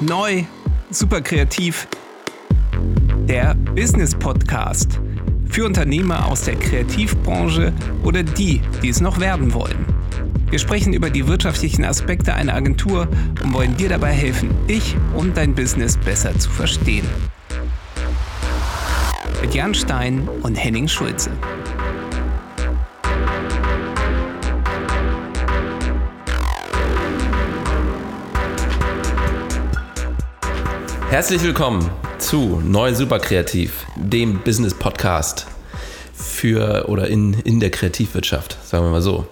neu, super kreativ. Der Business Podcast für Unternehmer aus der Kreativbranche oder die, die es noch werden wollen. Wir sprechen über die wirtschaftlichen Aspekte einer Agentur und wollen dir dabei helfen, dich und dein Business besser zu verstehen. Mit Jan Stein und Henning Schulze. Herzlich willkommen zu Neu Super Kreativ, dem Business Podcast für oder in, in der Kreativwirtschaft, sagen wir mal so.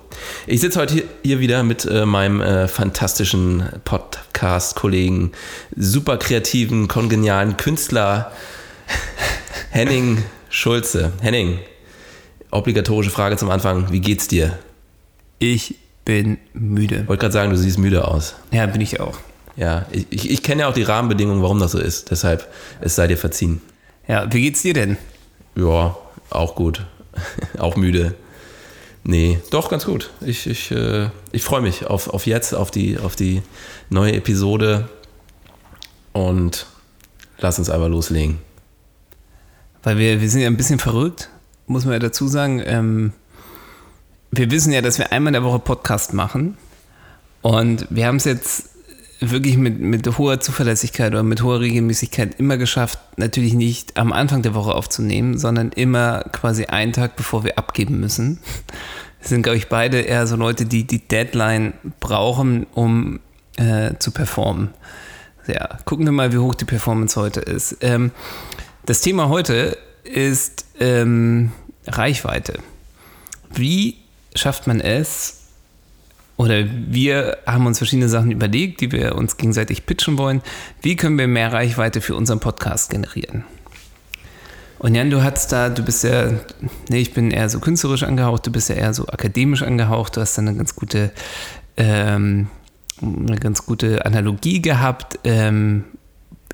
Ich sitze heute hier, wieder mit äh, meinem äh, fantastischen Podcast-Kollegen, super kreativen, kongenialen Künstler Henning Schulze. Henning, obligatorische Frage zum Anfang: Wie geht's dir? Ich bin müde. Ich wollte gerade sagen, du siehst müde aus. Ja, bin ich auch. Ja, ich, ich, kenne ja auch die Rahmenbedingungen, warum das so ist. Deshalb, es sei dir verziehen. Ja, wie geht's dir denn? Ja, auch gut. auch müde. Nee, doch ganz gut. Ich, ich, äh, ich freue mich auf, auf jetzt, auf die, auf die neue Episode. Und lass uns einfach loslegen. Weil wir, wir sind ja ein bisschen verrückt, muss man ja dazu sagen. Ähm, wir wissen ja, dass wir einmal in der Woche Podcast machen. Und wir haben es jetzt wirklich mit, mit hoher Zuverlässigkeit oder mit hoher Regelmäßigkeit immer geschafft, natürlich nicht am Anfang der Woche aufzunehmen, sondern immer quasi einen Tag, bevor wir abgeben müssen. Wir sind, glaube ich, beide eher so Leute, die die Deadline brauchen, um äh, zu performen. Ja, gucken wir mal, wie hoch die Performance heute ist. Ähm, das Thema heute ist ähm, Reichweite. Wie schafft man es, oder wir haben uns verschiedene Sachen überlegt, die wir uns gegenseitig pitchen wollen. Wie können wir mehr Reichweite für unseren Podcast generieren? Und Jan, du hast da, du bist ja, nee, ich bin eher so künstlerisch angehaucht, du bist ja eher so akademisch angehaucht, du hast da eine ganz gute, ähm, eine ganz gute Analogie gehabt, ähm,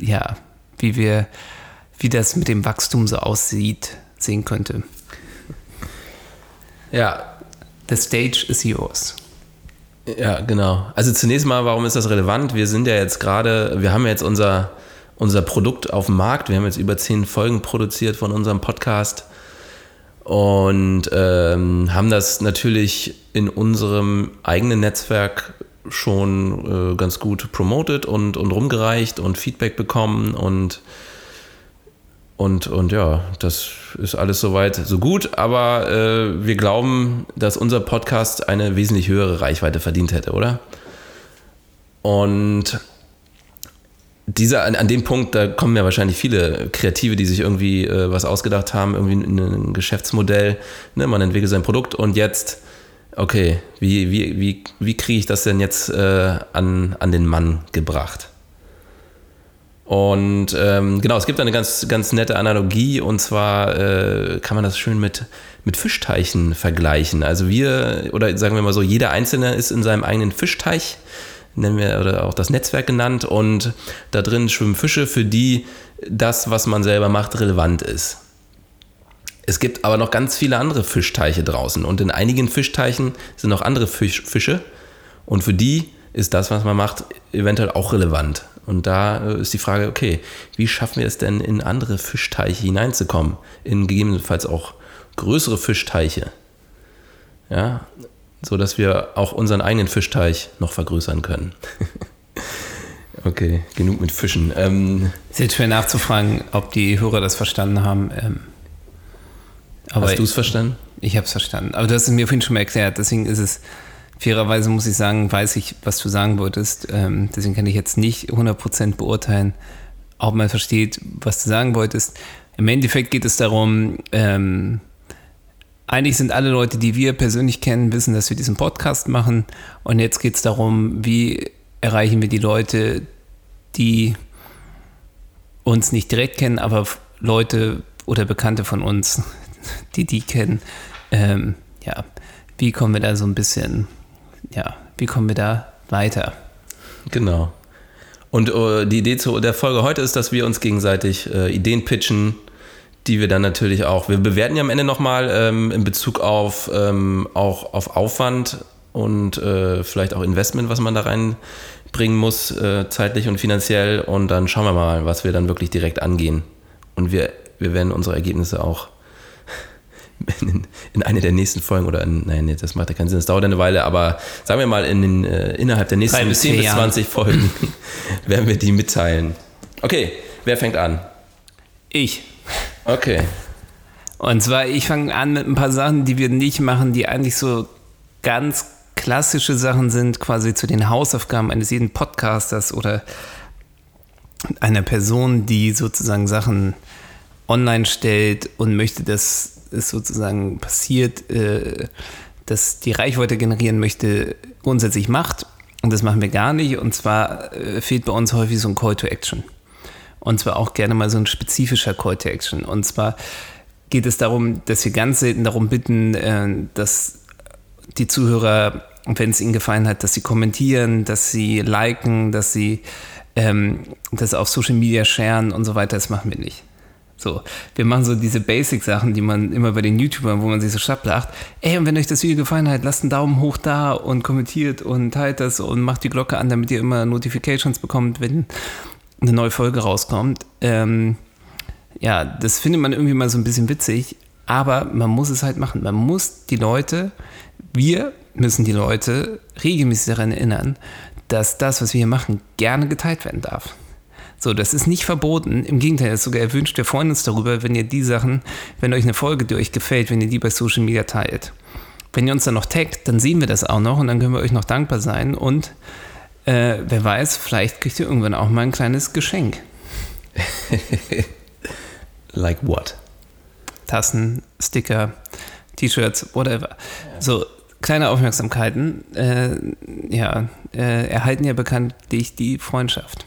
ja, wie wir, wie das mit dem Wachstum so aussieht, sehen könnte. Ja. The stage is yours. Ja, genau. Also zunächst mal, warum ist das relevant? Wir sind ja jetzt gerade, wir haben jetzt unser, unser Produkt auf dem Markt. Wir haben jetzt über zehn Folgen produziert von unserem Podcast und ähm, haben das natürlich in unserem eigenen Netzwerk schon äh, ganz gut promotet und, und rumgereicht und Feedback bekommen und und, und ja, das ist alles soweit so gut, aber äh, wir glauben, dass unser Podcast eine wesentlich höhere Reichweite verdient hätte, oder? Und dieser, an, an dem Punkt, da kommen ja wahrscheinlich viele Kreative, die sich irgendwie äh, was ausgedacht haben, irgendwie ein, Geschäftsmodell, ne? man entwickelt sein Produkt und jetzt, okay, wie, wie, wie, wie kriege ich das denn jetzt äh, an, an den Mann gebracht? Und ähm, genau, es gibt eine ganz, ganz nette Analogie und zwar äh, kann man das schön mit, mit Fischteichen vergleichen. Also wir, oder sagen wir mal so, jeder Einzelne ist in seinem eigenen Fischteich, nennen wir oder auch das Netzwerk genannt, und da drin schwimmen Fische, für die das, was man selber macht, relevant ist. Es gibt aber noch ganz viele andere Fischteiche draußen und in einigen Fischteichen sind noch andere Fisch, Fische und für die ist das, was man macht, eventuell auch relevant. Und da äh, ist die Frage, okay, wie schaffen wir es denn, in andere Fischteiche hineinzukommen? In gegebenenfalls auch größere Fischteiche. Ja, so dass wir auch unseren eigenen Fischteich noch vergrößern können. okay, genug mit Fischen. Ähm, ist jetzt schwer nachzufragen, ob die Hörer das verstanden haben. Ähm, hast du es verstanden? Ich habe es verstanden. Aber du hast es mir vorhin schon mal erklärt. Deswegen ist es Fairerweise muss ich sagen, weiß ich, was du sagen wolltest. Ähm, deswegen kann ich jetzt nicht 100% beurteilen, ob man versteht, was du sagen wolltest. Im Endeffekt geht es darum, ähm, eigentlich sind alle Leute, die wir persönlich kennen, wissen, dass wir diesen Podcast machen. Und jetzt geht es darum, wie erreichen wir die Leute, die uns nicht direkt kennen, aber Leute oder Bekannte von uns, die die kennen. Ähm, ja, wie kommen wir da so ein bisschen ja, wie kommen wir da weiter? Genau. Und uh, die Idee zu der Folge heute ist, dass wir uns gegenseitig äh, Ideen pitchen, die wir dann natürlich auch, wir bewerten ja am Ende nochmal ähm, in Bezug auf, ähm, auch auf Aufwand und äh, vielleicht auch Investment, was man da reinbringen muss, äh, zeitlich und finanziell. Und dann schauen wir mal, was wir dann wirklich direkt angehen. Und wir, wir werden unsere Ergebnisse auch in, in eine der nächsten Folgen oder in, nein, nee, das macht ja keinen Sinn, das dauert eine Weile, aber sagen wir mal, in den, äh, innerhalb der nächsten bis 10 bis vier 20 Folgen werden wir die mitteilen. Okay, wer fängt an? Ich. Okay. Und zwar, ich fange an mit ein paar Sachen, die wir nicht machen, die eigentlich so ganz klassische Sachen sind, quasi zu den Hausaufgaben eines jeden Podcasters oder einer Person, die sozusagen Sachen online stellt und möchte, dass es sozusagen passiert, äh, dass die Reichweite generieren möchte, grundsätzlich macht. Und das machen wir gar nicht. Und zwar äh, fehlt bei uns häufig so ein Call to Action. Und zwar auch gerne mal so ein spezifischer Call to Action. Und zwar geht es darum, dass wir ganz selten darum bitten, äh, dass die Zuhörer, wenn es ihnen gefallen hat, dass sie kommentieren, dass sie liken, dass sie ähm, das auf Social Media sharen und so weiter. Das machen wir nicht. So, wir machen so diese Basic-Sachen, die man immer bei den YouTubern, wo man sich so schlapplacht. Ey, und wenn euch das Video gefallen hat, lasst einen Daumen hoch da und kommentiert und teilt das und macht die Glocke an, damit ihr immer Notifications bekommt, wenn eine neue Folge rauskommt. Ähm, ja, das findet man irgendwie mal so ein bisschen witzig, aber man muss es halt machen. Man muss die Leute, wir müssen die Leute regelmäßig daran erinnern, dass das, was wir hier machen, gerne geteilt werden darf. So, das ist nicht verboten. Im Gegenteil, das ist sogar erwünscht. Wir freuen uns darüber, wenn ihr die Sachen, wenn euch eine Folge, die euch gefällt, wenn ihr die bei Social Media teilt. Wenn ihr uns dann noch taggt, dann sehen wir das auch noch und dann können wir euch noch dankbar sein. Und äh, wer weiß, vielleicht kriegt ihr irgendwann auch mal ein kleines Geschenk. like what? Tassen, Sticker, T-Shirts, whatever. So, kleine Aufmerksamkeiten, äh, ja, äh, erhalten ja bekanntlich die Freundschaft.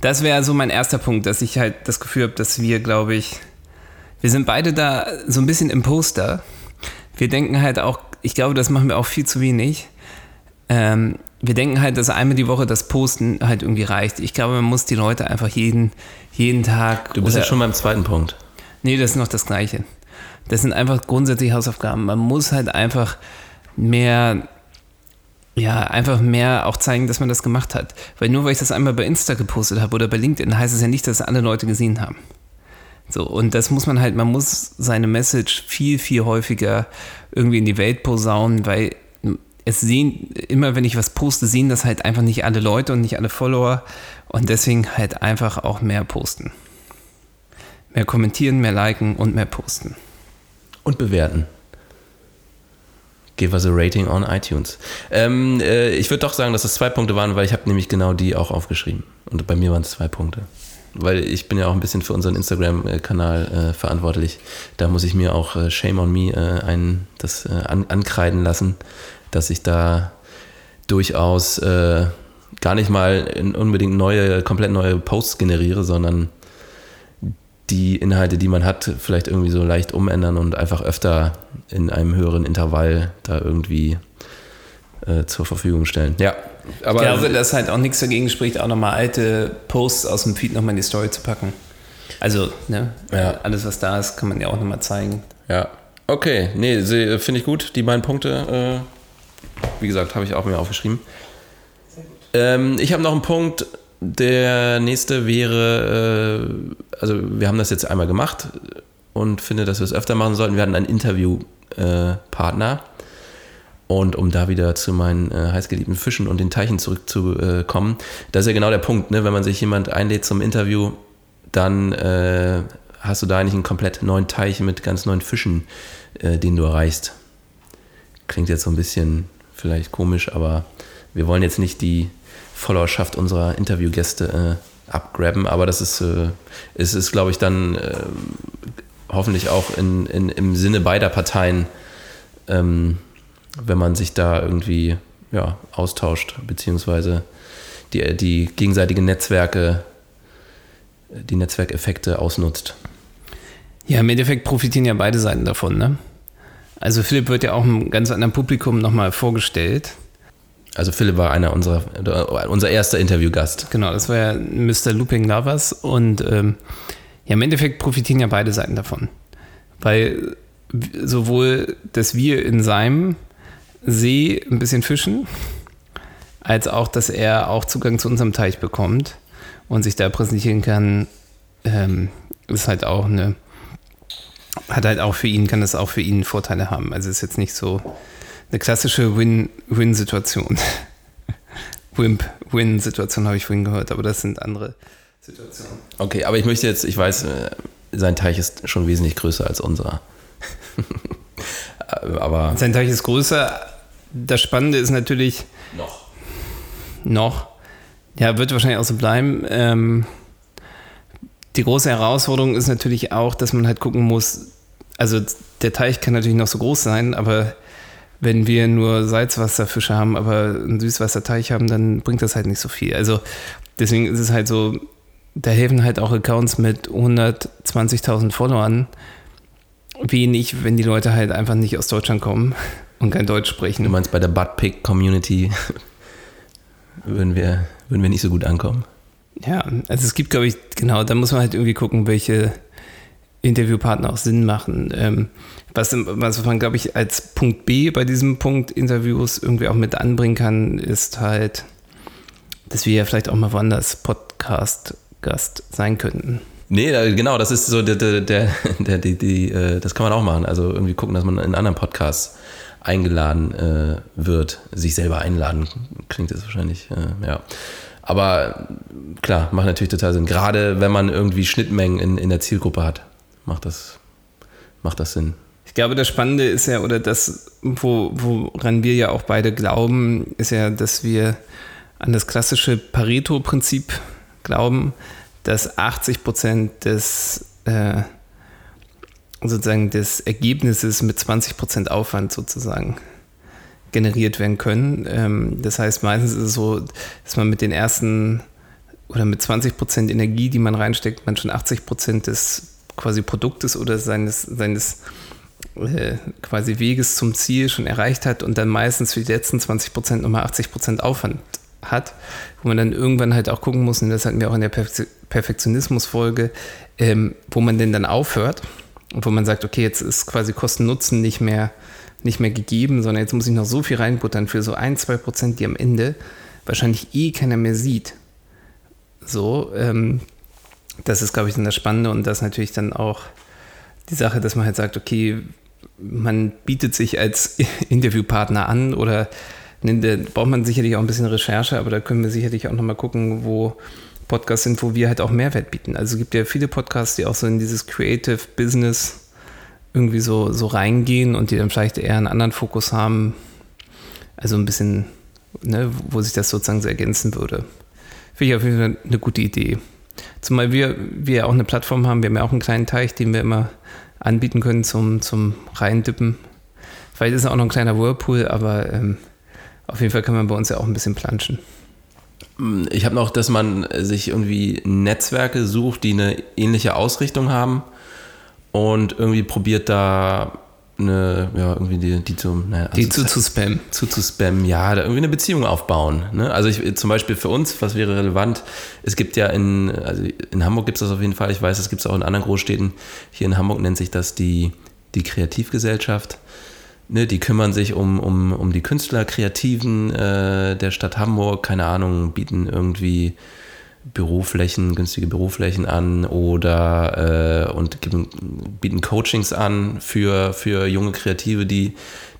Das wäre so mein erster Punkt, dass ich halt das Gefühl habe, dass wir, glaube ich, wir sind beide da so ein bisschen im Poster. Wir denken halt auch, ich glaube, das machen wir auch viel zu wenig. Ähm, wir denken halt, dass einmal die Woche das Posten halt irgendwie reicht. Ich glaube, man muss die Leute einfach jeden, jeden Tag. Du bist ja schon beim zweiten Punkt. Nee, das ist noch das Gleiche. Das sind einfach grundsätzliche Hausaufgaben. Man muss halt einfach mehr, ja, einfach mehr auch zeigen, dass man das gemacht hat. Weil nur weil ich das einmal bei Insta gepostet habe oder bei LinkedIn, heißt es ja nicht, dass alle Leute gesehen haben. So, und das muss man halt, man muss seine Message viel, viel häufiger irgendwie in die Welt posaunen, weil es sehen, immer wenn ich was poste, sehen das halt einfach nicht alle Leute und nicht alle Follower und deswegen halt einfach auch mehr posten. Mehr kommentieren, mehr liken und mehr posten. Und bewerten. Give us a rating on iTunes. Ähm, äh, ich würde doch sagen, dass es zwei Punkte waren, weil ich habe nämlich genau die auch aufgeschrieben. Und bei mir waren es zwei Punkte. Weil ich bin ja auch ein bisschen für unseren Instagram-Kanal äh, verantwortlich. Da muss ich mir auch äh, Shame on Me äh, ein, das äh, an, ankreiden lassen, dass ich da durchaus äh, gar nicht mal unbedingt neue, komplett neue Posts generiere, sondern die Inhalte, die man hat, vielleicht irgendwie so leicht umändern und einfach öfter in einem höheren Intervall da irgendwie äh, zur Verfügung stellen. Ja, aber. Ich glaube, dass halt auch nichts dagegen spricht, auch nochmal alte Posts aus dem Feed nochmal in die Story zu packen. Also, ne, ja. alles, was da ist, kann man ja auch nochmal zeigen. Ja. Okay, nee, finde ich gut. Die beiden Punkte, äh, wie gesagt, habe ich auch mir aufgeschrieben. Ähm, ich habe noch einen Punkt, der nächste wäre, äh, also wir haben das jetzt einmal gemacht und finde, dass wir es öfter machen sollten. Wir hatten einen Interviewpartner. Und um da wieder zu meinen äh, heißgeliebten Fischen und den Teichen zurückzukommen, das ist ja genau der Punkt, ne? wenn man sich jemand einlädt zum Interview, dann äh, hast du da eigentlich einen komplett neuen Teich mit ganz neuen Fischen, äh, den du erreichst. Klingt jetzt so ein bisschen vielleicht komisch, aber wir wollen jetzt nicht die Followerschaft unserer Interviewgäste äh, abgraben, aber das ist, äh, ist, ist glaube ich, dann äh, hoffentlich auch in, in, im Sinne beider Parteien, ähm, wenn man sich da irgendwie ja, austauscht, beziehungsweise die, die gegenseitigen Netzwerke, die Netzwerkeffekte ausnutzt. Ja, im Endeffekt profitieren ja beide Seiten davon, ne? Also Philipp wird ja auch einem ganz anderen Publikum nochmal vorgestellt. Also Philipp war einer unserer, unser erster Interviewgast. Genau, das war ja Mr. Looping Lovers und ähm, ja, im Endeffekt profitieren ja beide Seiten davon. Weil sowohl, dass wir in seinem See ein bisschen fischen, als auch, dass er auch Zugang zu unserem Teich bekommt und sich da präsentieren kann, ähm, ist halt auch eine, hat halt auch für ihn, kann das auch für ihn Vorteile haben. Also ist jetzt nicht so eine klassische Win-Win-Situation. Wimp-Win-Situation habe ich vorhin gehört, aber das sind andere Situationen. Okay, aber ich möchte jetzt, ich weiß, äh, sein Teich ist schon wesentlich größer als unserer. aber sein Teich ist größer. Das Spannende ist natürlich. Noch. Noch. Ja, wird wahrscheinlich auch so bleiben. Ähm, die große Herausforderung ist natürlich auch, dass man halt gucken muss, also der Teich kann natürlich noch so groß sein, aber wenn wir nur Salzwasserfische haben, aber einen Süßwasserteich haben, dann bringt das halt nicht so viel. Also deswegen ist es halt so, da helfen halt auch Accounts mit 120.000 Followern wenig, wenn die Leute halt einfach nicht aus Deutschland kommen und kein Deutsch sprechen. Du meinst bei der Buttpick Community würden wir, würden wir nicht so gut ankommen? Ja, also es gibt, glaube ich, genau, da muss man halt irgendwie gucken, welche Interviewpartner auch Sinn machen. Ähm, was, was man, glaube ich, als Punkt B bei diesem Punkt Interviews irgendwie auch mit anbringen kann, ist halt, dass wir ja vielleicht auch mal woanders Podcast-Gast sein könnten. Nee, genau, das ist so der, der, der, der die, die, äh, das kann man auch machen. Also irgendwie gucken, dass man in anderen Podcasts eingeladen äh, wird, sich selber einladen, klingt das wahrscheinlich, äh, ja. Aber klar, macht natürlich total Sinn. Gerade wenn man irgendwie Schnittmengen in, in der Zielgruppe hat, macht das, macht das Sinn. Ich glaube, das Spannende ist ja, oder das, wo, woran wir ja auch beide glauben, ist ja, dass wir an das klassische Pareto-Prinzip glauben, dass 80 Prozent des äh, sozusagen des Ergebnisses mit 20 Prozent Aufwand sozusagen generiert werden können. Ähm, das heißt, meistens ist es so, dass man mit den ersten oder mit 20 Prozent Energie, die man reinsteckt, man schon 80 Prozent des quasi Produktes oder seines, seines äh, quasi Weges zum Ziel schon erreicht hat und dann meistens für die letzten 20 Prozent nochmal 80 Prozent Aufwand hat, wo man dann irgendwann halt auch gucken muss, und das hatten wir auch in der Perfektionismus-Folge, ähm, wo man denn dann aufhört und wo man sagt, okay, jetzt ist quasi Kosten-Nutzen nicht mehr, nicht mehr gegeben, sondern jetzt muss ich noch so viel reinbuttern für so ein, zwei Prozent, die am Ende wahrscheinlich eh keiner mehr sieht. So, ähm, das ist, glaube ich, dann das Spannende und das natürlich dann auch die Sache, dass man halt sagt, okay, man bietet sich als Interviewpartner an oder ne, da braucht man sicherlich auch ein bisschen Recherche, aber da können wir sicherlich auch nochmal gucken, wo Podcasts sind, wo wir halt auch Mehrwert bieten. Also es gibt ja viele Podcasts, die auch so in dieses Creative Business irgendwie so, so reingehen und die dann vielleicht eher einen anderen Fokus haben. Also ein bisschen, ne, wo sich das sozusagen so ergänzen würde. Finde ich auf jeden Fall eine gute Idee. Zumal wir, wir auch eine Plattform haben, wir haben ja auch einen kleinen Teich, den wir immer anbieten können zum, zum Reindippen. Vielleicht ist es auch noch ein kleiner Whirlpool, aber ähm, auf jeden Fall kann man bei uns ja auch ein bisschen planschen. Ich habe noch, dass man sich irgendwie Netzwerke sucht, die eine ähnliche Ausrichtung haben und irgendwie probiert da eine, ja, irgendwie die, die zu, naja, also die zu, zu spammen. Zu, zu spammen, ja, da irgendwie eine Beziehung aufbauen. Ne? Also ich, zum Beispiel für uns, was wäre relevant, es gibt ja in, also in Hamburg gibt es das auf jeden Fall, ich weiß, es gibt es auch in anderen Großstädten. Hier in Hamburg nennt sich das die, die Kreativgesellschaft. Ne, die kümmern sich um, um, um die Künstler, Kreativen äh, der Stadt Hamburg, keine Ahnung, bieten irgendwie Büroflächen, günstige Büroflächen an oder äh, und geben, bieten Coachings an für, für junge Kreative, die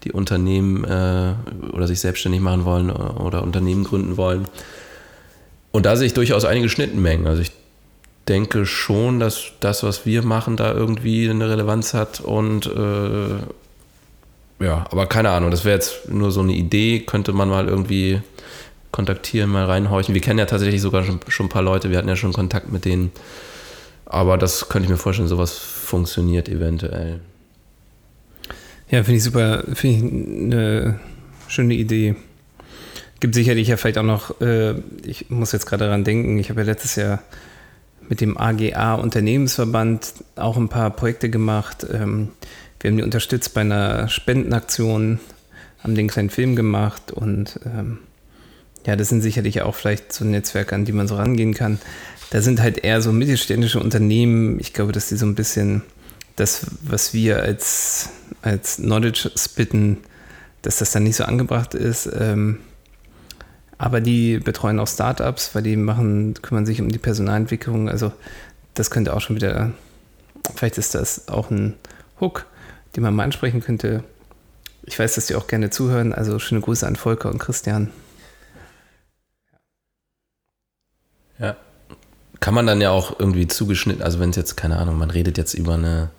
die Unternehmen äh, oder sich selbstständig machen wollen oder Unternehmen gründen wollen. Und da sehe ich durchaus einige Schnittmengen. Also ich denke schon, dass das, was wir machen, da irgendwie eine Relevanz hat und äh, ja, aber keine Ahnung, das wäre jetzt nur so eine Idee, könnte man mal irgendwie kontaktieren, mal reinhorchen. Wir kennen ja tatsächlich sogar schon, schon ein paar Leute, wir hatten ja schon Kontakt mit denen. Aber das könnte ich mir vorstellen, sowas funktioniert eventuell. Ja, finde ich super, finde ich eine schöne Idee. Gibt sicherlich ja vielleicht auch noch, äh, ich muss jetzt gerade daran denken, ich habe ja letztes Jahr mit dem AGA Unternehmensverband auch ein paar Projekte gemacht. Ähm, wir haben die unterstützt bei einer Spendenaktion, haben den kleinen Film gemacht und ähm, ja, das sind sicherlich auch vielleicht so Netzwerke, an die man so rangehen kann. Da sind halt eher so mittelständische Unternehmen. Ich glaube, dass die so ein bisschen das, was wir als, als Knowledge spitten, dass das dann nicht so angebracht ist. Ähm, aber die betreuen auch Startups, weil die machen, kümmern sich um die Personalentwicklung. Also das könnte auch schon wieder, vielleicht ist das auch ein Hook, den man mal ansprechen könnte. Ich weiß, dass die auch gerne zuhören. Also schöne Grüße an Volker und Christian. Ja. Kann man dann ja auch irgendwie zugeschnitten, also wenn es jetzt, keine Ahnung, man redet jetzt über eine,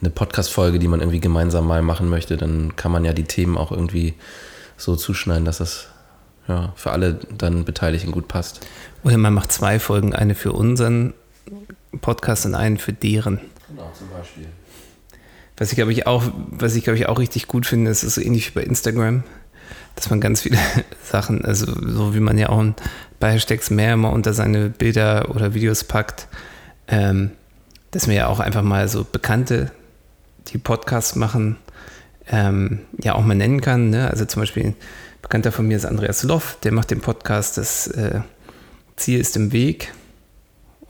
eine Podcast-Folge, die man irgendwie gemeinsam mal machen möchte, dann kann man ja die Themen auch irgendwie so zuschneiden, dass das ja, für alle dann Beteiligten gut passt. Oder man macht zwei Folgen, eine für unseren Podcast und einen für deren. Genau, zum Beispiel. Was ich glaube ich auch, was ich glaube ich auch richtig gut finde, ist, ist so ähnlich wie bei Instagram, dass man ganz viele Sachen, also so wie man ja auch bei Hashtags mehr immer unter seine Bilder oder Videos packt, ähm, dass man ja auch einfach mal so Bekannte, die Podcasts machen, ähm, ja auch mal nennen kann. Ne? Also zum Beispiel ein Bekannter von mir ist Andreas Loff, der macht den Podcast Das äh, Ziel ist im Weg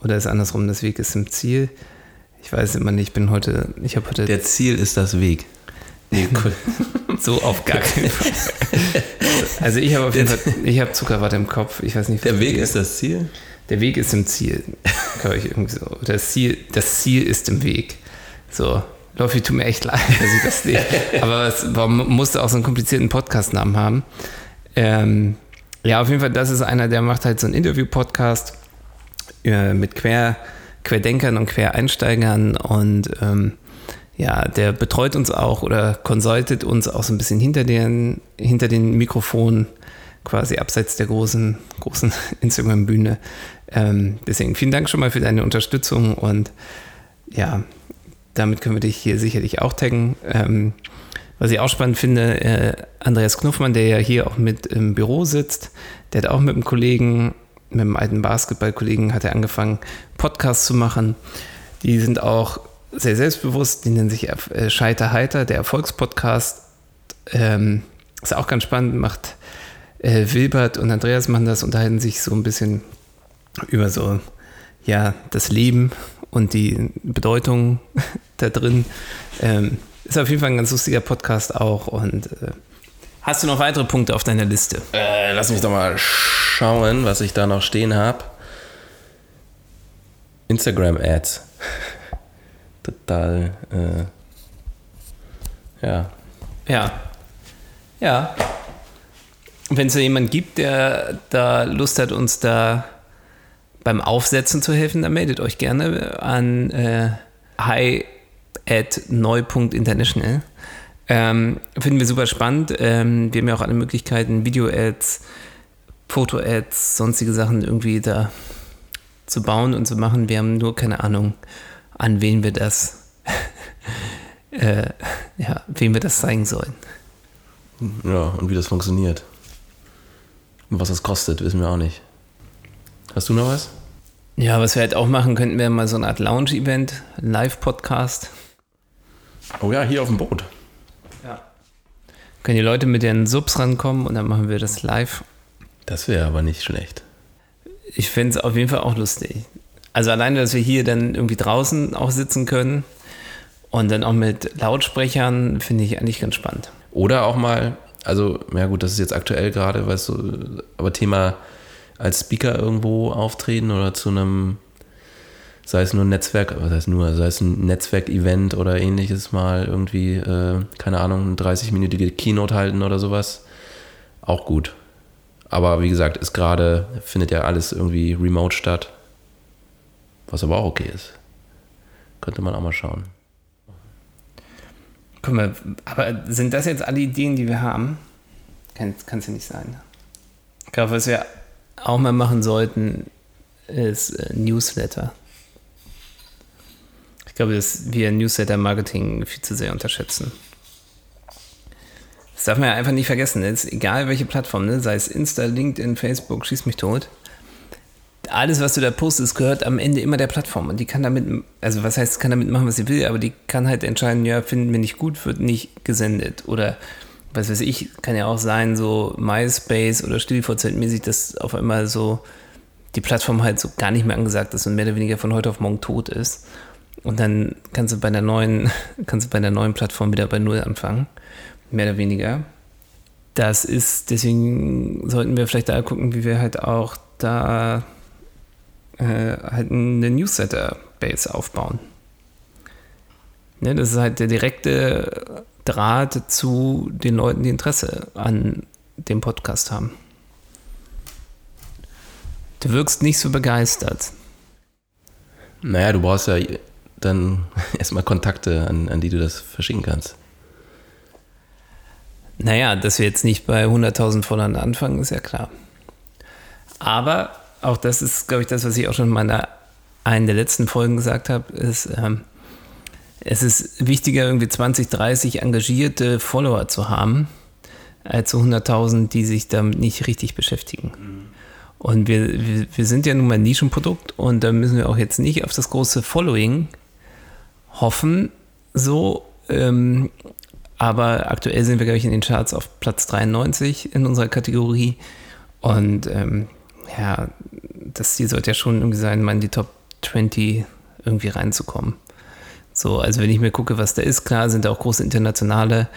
oder ist andersrum, das Weg ist im Ziel. Ich weiß immer nicht, ich bin heute, ich habe heute. Der Ziel ist das Weg. Nee, cool. so auf gar keinen Fall. Also ich habe auf jeden Fall, ich habe Zuckerwatte im Kopf. Ich weiß nicht. Der Weg ist das Ziel? Der Weg ist im Ziel. Ich irgendwie so. Das Ziel, das Ziel ist im Weg. So. Loffi, tut mir echt leid, dass ich das nicht. Aber es warum musste auch so einen komplizierten Podcast-Namen haben. Ähm, ja, auf jeden Fall, das ist einer, der macht halt so einen Interview-Podcast äh, mit Quer, Querdenkern und Quereinsteigern und ähm, ja, der betreut uns auch oder konsultet uns auch so ein bisschen hinter den, hinter den Mikrofonen, quasi abseits der großen, großen Instagram-Bühne. Ähm, deswegen vielen Dank schon mal für deine Unterstützung und ja, damit können wir dich hier sicherlich auch taggen. Ähm, was ich auch spannend finde, äh, Andreas Knuffmann, der ja hier auch mit im Büro sitzt, der hat auch mit einem Kollegen, mit einem alten Basketballkollegen, hat er angefangen, Podcasts zu machen. Die sind auch sehr selbstbewusst, die nennen sich äh, Scheiter Heiter, der Erfolgspodcast. Ähm, ist auch ganz spannend, macht äh, Wilbert und Andreas machen das, unterhalten sich so ein bisschen über so, ja, das Leben und die Bedeutung da drin. Ähm, ist auf jeden Fall ein ganz lustiger Podcast auch. Und äh, hast du noch weitere Punkte auf deiner Liste? Äh, lass mich doch mal schauen, was ich da noch stehen habe. Instagram-Ads total, äh, ja. Ja. Ja. Wenn es da jemanden gibt, der da Lust hat, uns da beim Aufsetzen zu helfen, dann meldet euch gerne an äh, hi at neu.international. Ähm, finden wir super spannend. Ähm, wir haben ja auch alle Möglichkeiten, Video-Ads, Foto-Ads, sonstige Sachen irgendwie da zu bauen und zu machen. Wir haben nur keine Ahnung, an wen wir das, äh, ja, wem wir das zeigen sollen. Ja, und wie das funktioniert. Und was das kostet, wissen wir auch nicht. Hast du noch was? Ja, was wir halt auch machen könnten, wäre mal so eine Art Lounge-Event, Live-Podcast. Oh ja, hier auf dem Boot. Ja. Können die Leute mit ihren Subs rankommen und dann machen wir das live. Das wäre aber nicht schlecht. Ich fände es auf jeden Fall auch lustig. Also alleine, dass wir hier dann irgendwie draußen auch sitzen können und dann auch mit Lautsprechern, finde ich eigentlich ganz spannend. Oder auch mal, also, ja gut, das ist jetzt aktuell gerade, weißt du, aber Thema als Speaker irgendwo auftreten oder zu einem, sei es nur ein Netzwerk, was heißt nur, sei es ein Netzwerk-Event oder ähnliches mal irgendwie, äh, keine Ahnung, eine 30-minütige Keynote halten oder sowas, auch gut. Aber wie gesagt, ist gerade, findet ja alles irgendwie remote statt. Was aber auch okay ist. Könnte man auch mal schauen. Guck mal, aber sind das jetzt alle Ideen, die wir haben? Kann es ja nicht sein. Ich glaube, was wir auch mal machen sollten, ist äh, Newsletter. Ich glaube, dass wir Newsletter-Marketing viel zu sehr unterschätzen. Das darf man ja einfach nicht vergessen. Jetzt, egal welche Plattform, ne? sei es Insta, LinkedIn, Facebook, schieß mich tot alles, was du da postest, gehört am Ende immer der Plattform. Und die kann damit, also was heißt, kann damit machen, was sie will, aber die kann halt entscheiden, ja, finden wir nicht gut, wird nicht gesendet. Oder was weiß ich, kann ja auch sein, so MySpace oder StudiVZ-mäßig, dass auf einmal so die Plattform halt so gar nicht mehr angesagt ist und mehr oder weniger von heute auf morgen tot ist. Und dann kannst du bei der neuen, kannst du bei der neuen Plattform wieder bei Null anfangen. Mehr oder weniger. das ist, deswegen sollten wir vielleicht da gucken, wie wir halt auch da äh, halt eine Newsletter-Base aufbauen. Ne, das ist halt der direkte Draht zu den Leuten, die Interesse an dem Podcast haben. Du wirkst nicht so begeistert. Naja, du brauchst ja dann erstmal Kontakte, an, an die du das verschicken kannst. Naja, dass wir jetzt nicht bei 100.000 Followern anfangen, ist ja klar. Aber auch das ist, glaube ich, das, was ich auch schon in meiner einen der letzten Folgen gesagt habe, ist, ähm, es ist wichtiger, irgendwie 20, 30 engagierte Follower zu haben, als so 100.000, die sich damit nicht richtig beschäftigen. Und wir, wir, wir, sind ja nun mal ein Nischenprodukt und da müssen wir auch jetzt nicht auf das große Following hoffen, so. Ähm, aber aktuell sind wir, glaube ich, in den Charts auf Platz 93 in unserer Kategorie. Und ähm, ja, das Ziel sollte ja schon irgendwie sein, mal in die Top 20 irgendwie reinzukommen. So, also wenn ich mir gucke, was da ist, klar sind da auch große internationale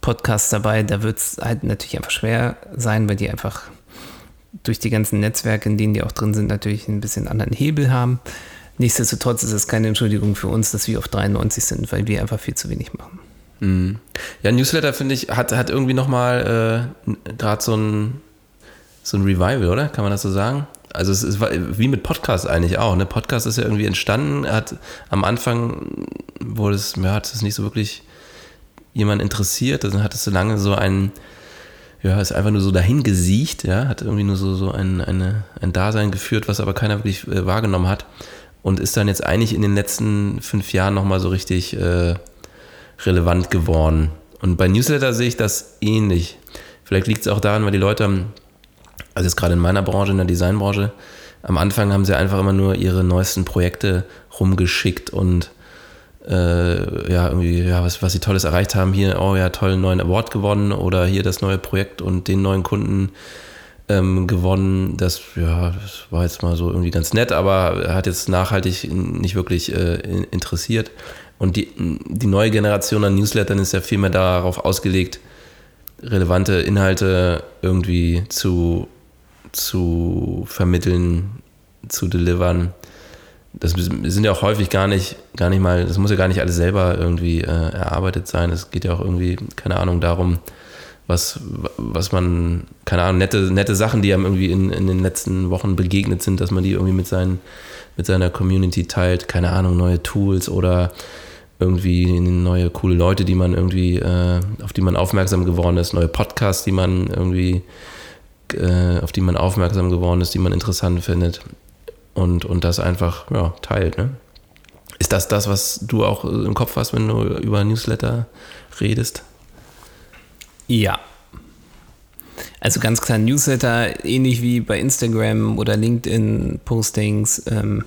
Podcasts dabei, da wird es halt natürlich einfach schwer sein, weil die einfach durch die ganzen Netzwerke, in denen die auch drin sind, natürlich ein bisschen anderen Hebel haben. Nichtsdestotrotz ist es keine Entschuldigung für uns, dass wir auf 93 sind, weil wir einfach viel zu wenig machen. Mhm. Ja, Newsletter finde ich, hat, hat irgendwie nochmal äh, gerade so ein, so ein Revival, oder? Kann man das so sagen? Also es ist wie mit Podcast eigentlich auch. Ne? Podcast ist ja irgendwie entstanden. Hat am Anfang wurde es, ja, hat es nicht so wirklich jemand interessiert. Dann hat es so lange so ein, ja, ist einfach nur so dahin gesiecht, ja, hat irgendwie nur so, so ein, eine, ein Dasein geführt, was aber keiner wirklich äh, wahrgenommen hat. Und ist dann jetzt eigentlich in den letzten fünf Jahren nochmal so richtig äh, relevant geworden. Und bei Newsletter sehe ich das ähnlich. Vielleicht liegt es auch daran, weil die Leute haben also jetzt gerade in meiner Branche, in der Designbranche, am Anfang haben sie einfach immer nur ihre neuesten Projekte rumgeschickt und äh, ja, irgendwie, ja, was, was sie Tolles erreicht haben. Hier, oh ja, tollen neuen Award gewonnen oder hier das neue Projekt und den neuen Kunden ähm, gewonnen. Das, ja, das war jetzt mal so irgendwie ganz nett, aber hat jetzt nachhaltig nicht wirklich äh, interessiert. Und die, die neue Generation an Newslettern ist ja viel mehr darauf ausgelegt, relevante Inhalte irgendwie zu zu vermitteln, zu delivern. Das sind ja auch häufig gar nicht, gar nicht mal, das muss ja gar nicht alles selber irgendwie äh, erarbeitet sein. Es geht ja auch irgendwie, keine Ahnung, darum, was, was man, keine Ahnung, nette, nette Sachen, die einem irgendwie in, in den letzten Wochen begegnet sind, dass man die irgendwie mit, seinen, mit seiner Community teilt, keine Ahnung, neue Tools oder irgendwie neue coole Leute, die man irgendwie, äh, auf die man aufmerksam geworden ist, neue Podcasts, die man irgendwie äh, auf die man aufmerksam geworden ist, die man interessant findet und, und das einfach ja, teilt. Ne? Ist das das, was du auch im Kopf hast, wenn du über Newsletter redest? Ja. Also ganz klar Newsletter, ähnlich wie bei Instagram oder LinkedIn-Postings, ähm,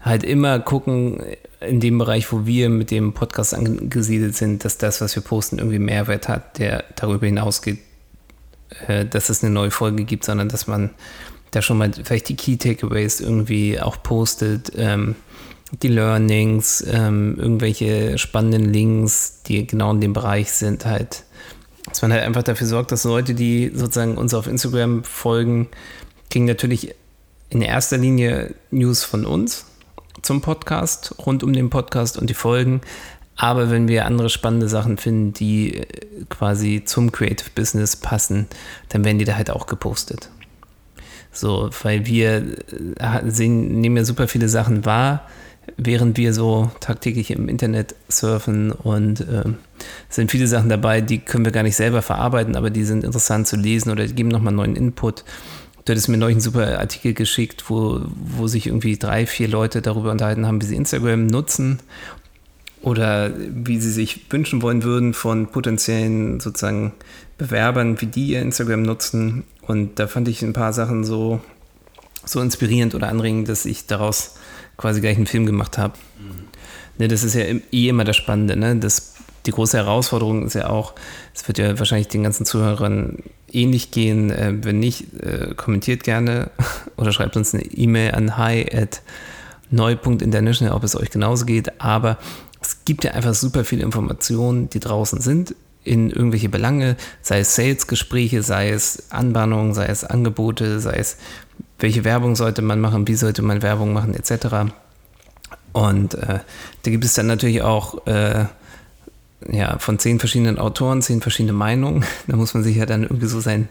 halt immer gucken, in dem Bereich, wo wir mit dem Podcast angesiedelt sind, dass das, was wir posten, irgendwie Mehrwert hat, der darüber hinausgeht, äh, dass es eine neue Folge gibt, sondern dass man da schon mal vielleicht die Key Takeaways irgendwie auch postet, ähm, die Learnings, ähm, irgendwelche spannenden Links, die genau in dem Bereich sind, halt, dass man halt einfach dafür sorgt, dass Leute, die sozusagen uns auf Instagram folgen, kriegen natürlich in erster Linie News von uns zum Podcast, rund um den Podcast und die Folgen, aber wenn wir andere spannende Sachen finden, die äh, quasi zum Creative Business passen, dann werden die da halt auch gepostet. So, weil wir äh, sehen, nehmen ja super viele Sachen wahr, während wir so tagtäglich im Internet surfen und äh, sind viele Sachen dabei, die können wir gar nicht selber verarbeiten, aber die sind interessant zu lesen oder geben nochmal neuen Input. Du hattest mir neulich einen super Artikel geschickt, wo, wo sich irgendwie drei, vier Leute darüber unterhalten haben, wie sie Instagram nutzen oder wie sie sich wünschen wollen würden von potenziellen sozusagen Bewerbern, wie die ihr Instagram nutzen. Und da fand ich ein paar Sachen so, so inspirierend oder anregend, dass ich daraus quasi gleich einen Film gemacht habe. Mhm. Ne, das ist ja eh immer das Spannende. Ne? Das, die große Herausforderung ist ja auch, es wird ja wahrscheinlich den ganzen Zuhörern ähnlich gehen. Äh, wenn nicht, äh, kommentiert gerne oder schreibt uns eine E-Mail an hi at neu.international, ob es euch genauso geht. Aber es gibt ja einfach super viele Informationen, die draußen sind in irgendwelche Belange, sei es Sales-Gespräche, sei es Anbahnungen, sei es Angebote, sei es welche Werbung sollte man machen, wie sollte man Werbung machen, etc. Und äh, da gibt es dann natürlich auch äh, ja, von zehn verschiedenen Autoren, zehn verschiedene Meinungen. Da muss man sich ja dann irgendwie so sein,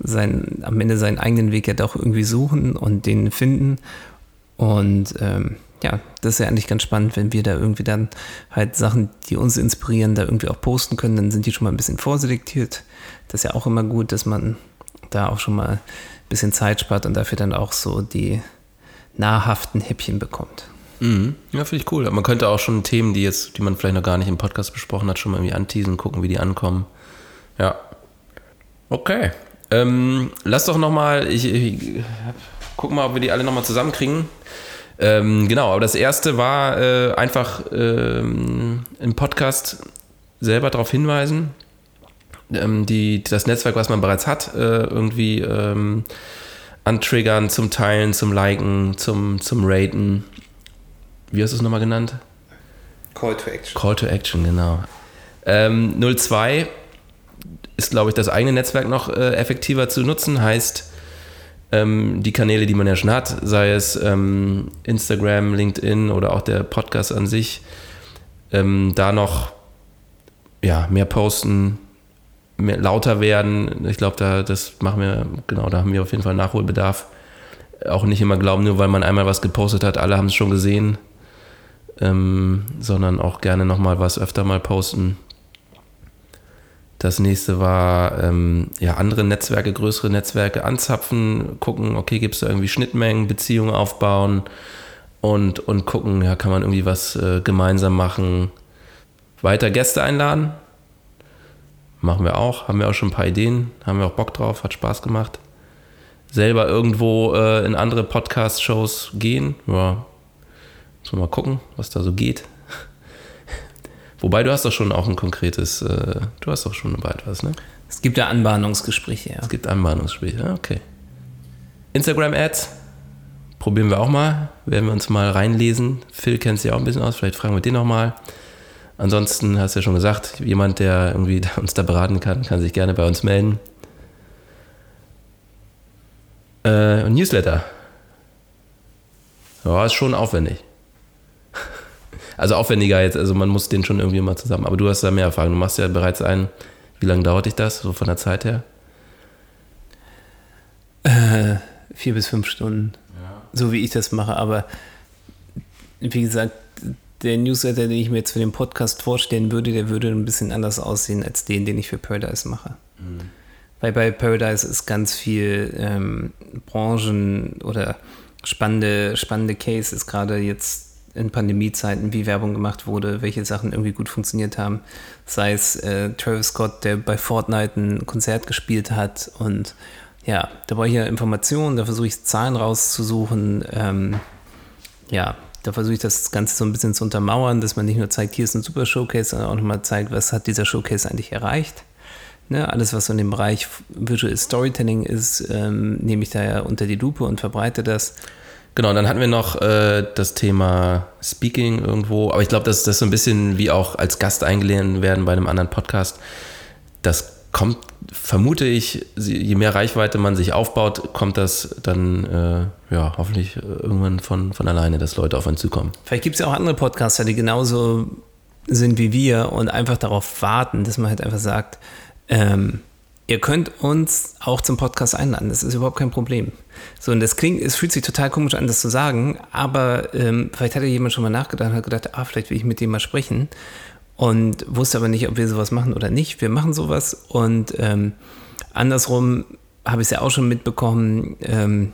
sein, am Ende seinen eigenen Weg ja doch irgendwie suchen und den finden. Und ähm, ja, das ist ja eigentlich ganz spannend, wenn wir da irgendwie dann halt Sachen, die uns inspirieren, da irgendwie auch posten können, dann sind die schon mal ein bisschen vorselektiert. Das ist ja auch immer gut, dass man da auch schon mal ein bisschen Zeit spart und dafür dann auch so die nahrhaften Häppchen bekommt. Mhm. Ja, finde ich cool. Aber man könnte auch schon Themen, die jetzt, die man vielleicht noch gar nicht im Podcast besprochen hat, schon mal irgendwie anteasen, gucken, wie die ankommen. Ja. Okay. Ähm, lass doch nochmal, ich, ich guck mal, ob wir die alle nochmal zusammenkriegen. Ähm, genau, aber das erste war äh, einfach ähm, im Podcast selber darauf hinweisen, ähm, die, das Netzwerk, was man bereits hat, äh, irgendwie ähm, antriggern zum Teilen, zum Liken, zum, zum Raten. Wie hast du es nochmal genannt? Call to Action. Call to Action, genau. Ähm, 02 ist, glaube ich, das eigene Netzwerk noch äh, effektiver zu nutzen, heißt, ähm, die Kanäle, die man ja schon hat, sei es ähm, Instagram, LinkedIn oder auch der Podcast an sich, ähm, da noch ja, mehr posten, mehr, lauter werden. Ich glaube, da das machen wir, genau, da haben wir auf jeden Fall Nachholbedarf. Auch nicht immer glauben, nur weil man einmal was gepostet hat, alle haben es schon gesehen, ähm, sondern auch gerne nochmal was öfter mal posten. Das nächste war ähm, ja andere Netzwerke, größere Netzwerke anzapfen, gucken, okay, gibt es da irgendwie Schnittmengen, Beziehungen aufbauen und, und gucken, ja, kann man irgendwie was äh, gemeinsam machen. Weiter Gäste einladen. Machen wir auch, haben wir auch schon ein paar Ideen, haben wir auch Bock drauf, hat Spaß gemacht. Selber irgendwo äh, in andere Podcast-Shows gehen, ja, muss man mal gucken, was da so geht. Wobei du hast doch schon auch ein konkretes, äh, du hast doch schon bald was, ne? Es gibt ja Anbahnungsgespräche, ja. Es gibt Anbahnungsgespräche, ja, okay. Instagram-Ads probieren wir auch mal, werden wir uns mal reinlesen. Phil kennt sich auch ein bisschen aus, vielleicht fragen wir den nochmal. Ansonsten hast du ja schon gesagt, jemand, der irgendwie uns da beraten kann, kann sich gerne bei uns melden. Äh, Newsletter. Ja, ist schon aufwendig. Also aufwendiger jetzt, also man muss den schon irgendwie mal zusammen. Aber du hast da mehr Erfahrung. Du machst ja bereits einen. Wie lange dauert dich das, so von der Zeit her? Äh, vier bis fünf Stunden. Ja. So wie ich das mache. Aber wie gesagt, der Newsletter, den ich mir jetzt für den Podcast vorstellen würde, der würde ein bisschen anders aussehen als den, den ich für Paradise mache. Mhm. Weil bei Paradise ist ganz viel ähm, Branchen oder spannende, spannende Cases, gerade jetzt in Pandemiezeiten, wie Werbung gemacht wurde, welche Sachen irgendwie gut funktioniert haben. Sei es äh, Travis Scott, der bei Fortnite ein Konzert gespielt hat und ja, da brauche ich ja Informationen, da versuche ich Zahlen rauszusuchen. Ähm, ja, da versuche ich das Ganze so ein bisschen zu untermauern, dass man nicht nur zeigt, hier ist ein super Showcase, sondern auch nochmal zeigt, was hat dieser Showcase eigentlich erreicht. Ne, alles, was so in dem Bereich Visual Storytelling ist, ähm, nehme ich da ja unter die Lupe und verbreite das. Genau, dann hatten wir noch äh, das Thema Speaking irgendwo, aber ich glaube, dass das so ein bisschen wie auch als Gast eingeladen werden bei einem anderen Podcast. Das kommt, vermute ich, je mehr Reichweite man sich aufbaut, kommt das dann äh, ja hoffentlich irgendwann von, von alleine, dass Leute auf einen zukommen. Vielleicht gibt es ja auch andere Podcaster, die genauso sind wie wir und einfach darauf warten, dass man halt einfach sagt, ähm, ihr könnt uns auch zum Podcast einladen. Das ist überhaupt kein Problem. So, und das klingt, es fühlt sich total komisch an, das zu sagen, aber ähm, vielleicht hat ja jemand schon mal nachgedacht und hat gedacht, ah, vielleicht will ich mit dem mal sprechen und wusste aber nicht, ob wir sowas machen oder nicht. Wir machen sowas und ähm, andersrum habe ich es ja auch schon mitbekommen, ähm,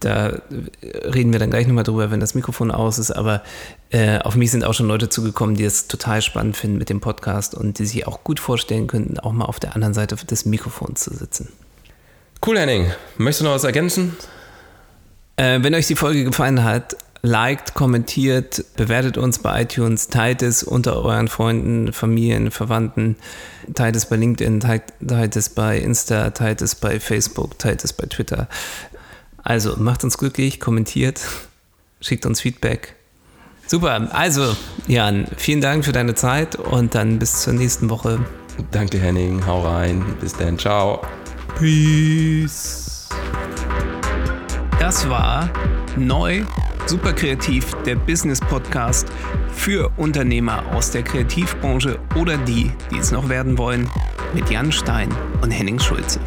da reden wir dann gleich nochmal drüber, wenn das Mikrofon aus ist. Aber äh, auf mich sind auch schon Leute zugekommen, die es total spannend finden mit dem Podcast und die sich auch gut vorstellen könnten, auch mal auf der anderen Seite des Mikrofons zu sitzen. Cool, Henning. Möchtest du noch was ergänzen? Äh, wenn euch die Folge gefallen hat, liked, kommentiert, bewertet uns bei iTunes, teilt es unter euren Freunden, Familien, Verwandten, teilt es bei LinkedIn, teilt, teilt es bei Insta, teilt es bei Facebook, teilt es bei Twitter. Also macht uns glücklich, kommentiert, schickt uns Feedback. Super, also Jan, vielen Dank für deine Zeit und dann bis zur nächsten Woche. Danke, Henning. Hau rein. Bis dann. Ciao. Peace. Das war neu, super kreativ, der Business Podcast für Unternehmer aus der Kreativbranche oder die, die es noch werden wollen, mit Jan Stein und Henning Schulze.